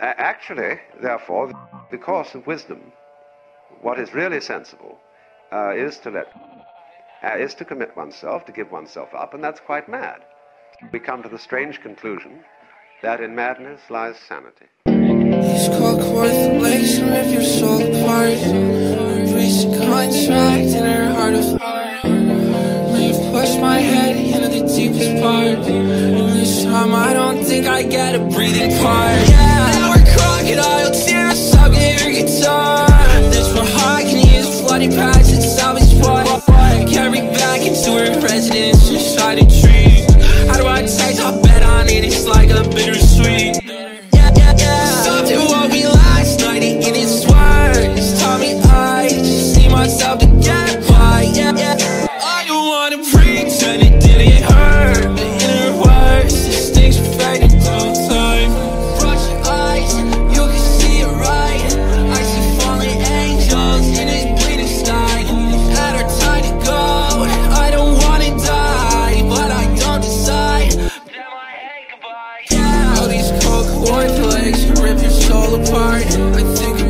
Actually, therefore, the course of wisdom, what is really sensible, uh, is to let, uh, is to commit oneself, to give oneself up, and that's quite mad. We come to the strange conclusion that in madness lies sanity. Legs rip your soul apart. Breach a contract in her heart of heart. My head into the deepest part. This time I don't think I get a breathing part. Taught me I see myself to get by. Wanna pretend it didn't hurt. The inner fading through time. Brush your eyes, you can see it right. I see falling angels in his bleeding sky. Our time to go, I don't wanna die, but I don't decide. Damn, I hate goodbye. All these cold rip your soul apart. I think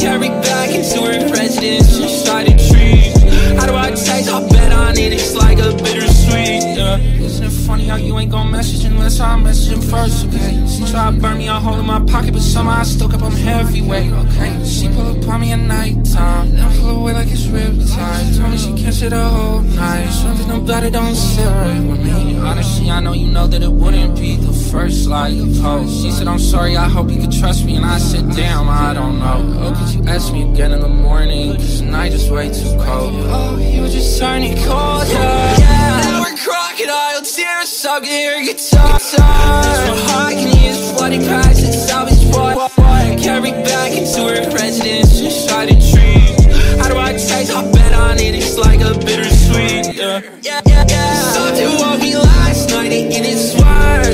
Carry back into her residence, just sided trees. How do I taste? I bet on it, it's like a bittersweet. Yeah. Isn't it funny how you ain't gon' message unless I message him first, okay? She try to burn me, I hold in my pocket, but somehow I stuck up, I'm heavyweight, okay? She pull up on me at nighttime, then pull away like it's rip time. Told me she can't sit the whole night. Something about it don't sit right with me. Honestly, I know you know that it wouldn't first lie you told. She said, I'm sorry, I hope you can trust me. And I said, damn, I don't know. Oh, could you ask me again in the morning? Cause night is way too cold. Oh, you just turning colder. Yeah, now we're crocodile tears, suck your guitar. So heart can use flooding packs and salvage what Carry back into her residence, just try to treat. How do I taste? I bet on it, it's like a bittersweet. Yeah, yeah, yeah. yeah. Something woke me last night, and it's wild.